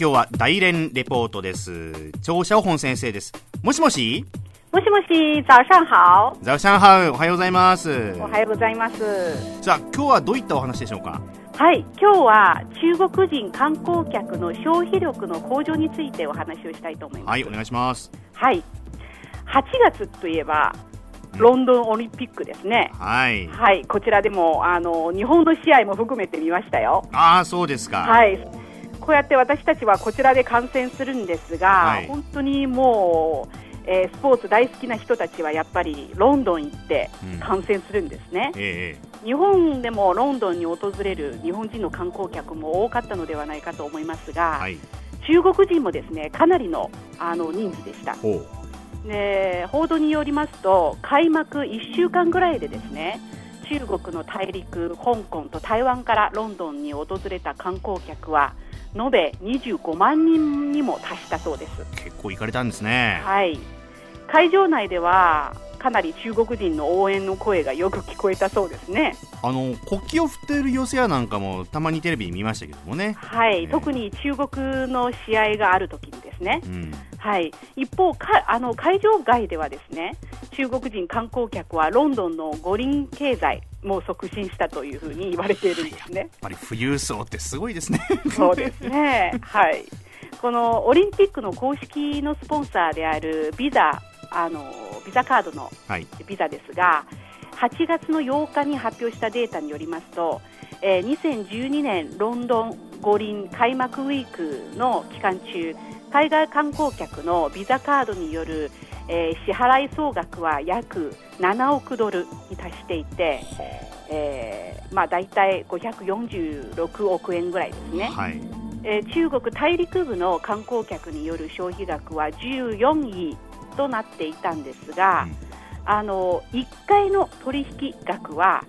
今日は大連レポートです張小本先生ですもしもし？もしもし、早上好。早上好、おはようございます。おはようございます。さあ、今日はどういったお話でしょうか？はい、今日は中国人観光客の消費力の向上についてお話をしたいと思います。はい、お願いします。はい。8月といえば、ロンドンオリンピックですね。はい。はい、こちらでも、あの、日本の試合も含めて見ましたよ。ああ、そうですか。はい。こうやって私たちはこちらで観戦するんですが、はい本当にもう、えースポーツ大好きな人たちはやっぱりロンドン行ってうん観戦するんですね。ええ日本でもロンドンに訪れる日本人の観光客も多かったのではないかと思いますが、はい。中国人もですねかなりのあの人数でした。ほで報道によりますと開幕1週間ぐらいでですね中国の大陸、香港と台湾からロンドンに訪れた観光客は延べ25万人にも達したそうです。う。結構行かれたんですね。はい、会場内ではかなり中国人の応援の声がよく聞こえたそうですね。あの、国旗を振っている寄せ屋なんかもたまにテレビで見ましたけどもね。はい、ええ特に中国の試合があるときにですね、うん。はい、一方かあの、会場外ではですね中国人観光客はロンドンの五輪経済も促進したというふうに言われているんですね。やっぱり富裕層ってすごいですね。そうですね、はい、このオリンピックの公式のスポンサーであるビザあのビザカードのはい。ビザですが8月の8日に発表したデータによりますと、えー2012年ロンドン五輪開幕ウィークの期間中海外観光客のビザカードによる、えー支払い総額は約7億ドルに達していて、えーまあ、大体546億円ぐらいですね、はい。えー中国大陸部の観光客による消費額は14位となっていたんですが、うん。あの1回の取引額は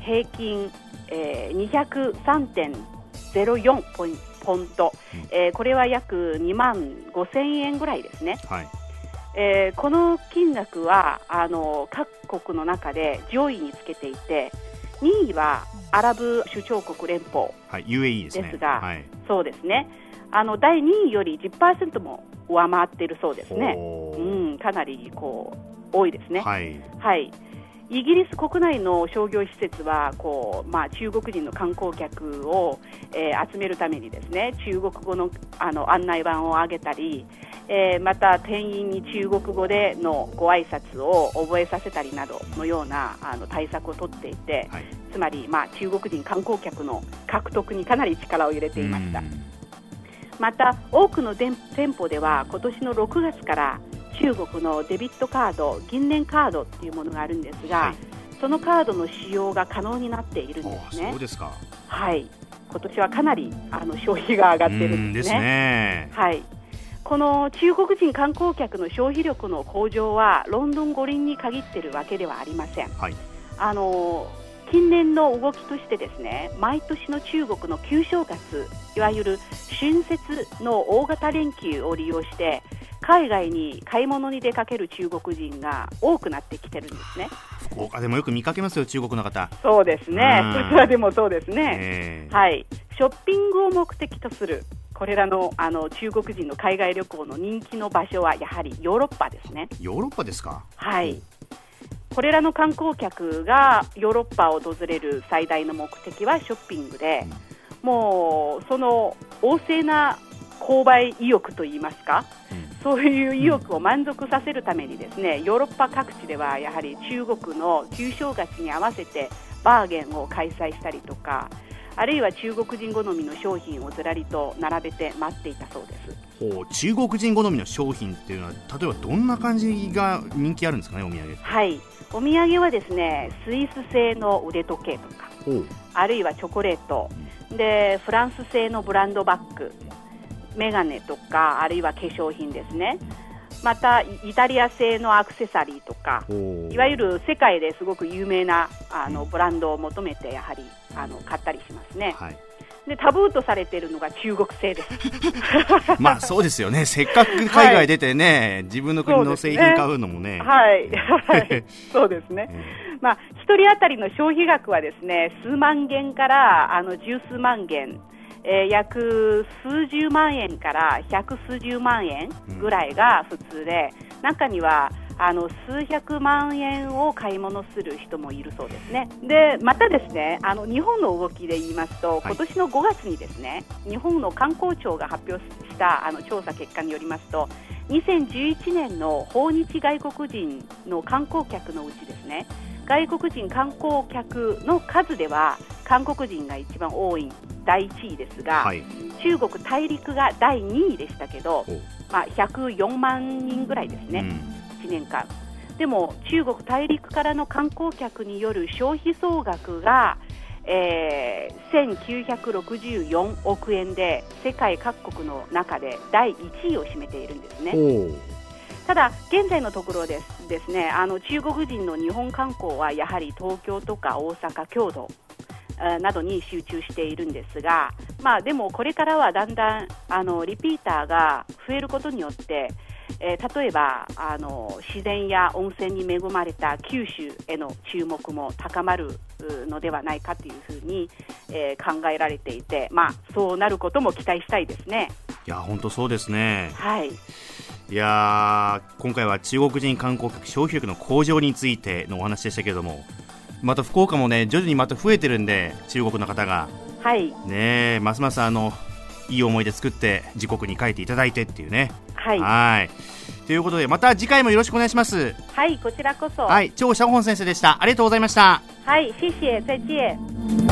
平均、えー、203.04ポインポンド、うん。えーこれは約2万5000円ぐらいですね、はい。えーこの金額はあの各国の中で上位につけていて2位はアラブ首長国連邦はい。UAE ですがはい。そうですねあの第2位より10%も上回っているそうですね、うん、かなりこう多いですね。はい。はいイギリス国内の商業施設はこう、まあ、中国人の観光客を、えー集めるためにですね中国語のあの案内板を上げたり、えーまた店員に中国語でのご挨拶を覚えさせたりなどのようなあの対策を取っていてはい。つまり、まあ、中国人観光客の獲得にかなり力を入れていました。うんまた多くの店店舗では今年の6月から中国のデビットカード銀聯カードっていうものがあるんですが、はいそのカードの使用が可能になっているんおですねそうですか。はい今年はかなりあの消費が上がってるうんんですですねね。はいこの中国人観光客の消費力の向上はロンドン五輪に限っているわけではありませんはい。あの近年の動きとしてですね毎年の中国の旧正月いわゆる春節の大型連休を利用して海外に買い物に出かける中国人が多くなってきてるんですね。福岡でもよく見かけますよ、中国の方。そうですねうんこちらでもそうですね、ええはい、ショッピングを目的とするこれらのあの中国人の海外旅行の人気の場所はやはりヨーロッパですね。ヨーロッパですか？はい、これらの観光客がヨーロッパを訪れる最大の目的はショッピングで、もうその旺盛な購買意欲といいますか、うん。そういう意欲を満足させるためにですねヨーロッパ各地ではやはり中国の旧正月に合わせてバーゲンを開催したりとかあるいは中国人好みの商品をずらりと並べて待っていたそうです。ほう中国人好みの商品っていうのは例えばどんな感じが人気あるんですかねお土産はい、お土産はですねスイス製の腕時計とかあるいはチョコレート。でフランス製のブランドバッグメガネとかあるいは化粧品ですねまたイイタリア製のアクセサリーとかいわゆる世界ですごく有名なあのブランドを求めてやはりあの買ったりしますね。はい。でタブーとされているのが中国製です。まあそうですよね。せっかく海外出てね、自分の国の製品買うのもね。はい、はい、そうですね。えまあ、1人当たりの消費額はですね数万元からあの十数万元、えー約数十万円から百数十万円ぐらいが普通で、中にはあの数百万円を買い物する人もいるそうですね。で、またですね、あの日本の動きで言いますと、はい今年の5月にですね、日本の観光庁が発表したあの調査結果によりますと、2011年の訪日外国人の観光客のうちですね、外国人観光客の数では韓国人が一番多い第1位ですが、はい。中国大陸が第2位でしたけどお、まあ、104万人ぐらいですね、1年間。でも中国大陸からの観光客による消費総額が、えー1964億円で世界各国の中で第1位を占めているんですね。ただ、現在のところですですねあの中国人の日本観光はやはり東京とか大阪、京都えーなどに集中しているんですが、まあ、でもこれからはだんだんあのリピーターが増えることによって、えー例えばあの自然や温泉に恵まれた九州への注目も高まるうのではないかというふうに、えー考えられていて、まあ、そうなることも期待したいですね。いや、本当そうですね。はいいやー今回は中国人観光客消費力の向上についてのお話でしたけれどもまた福岡もね徐々にまた増えてるんで中国の方が。はい。ねえますますあのいい思い出作って自国に帰っていただいてっていうね。はい。はい。ということでまた次回もよろしくお願いします。はい、こちらこそ。はい張シャオホン先生でした。ありがとうございました。はい、谢谢，再见。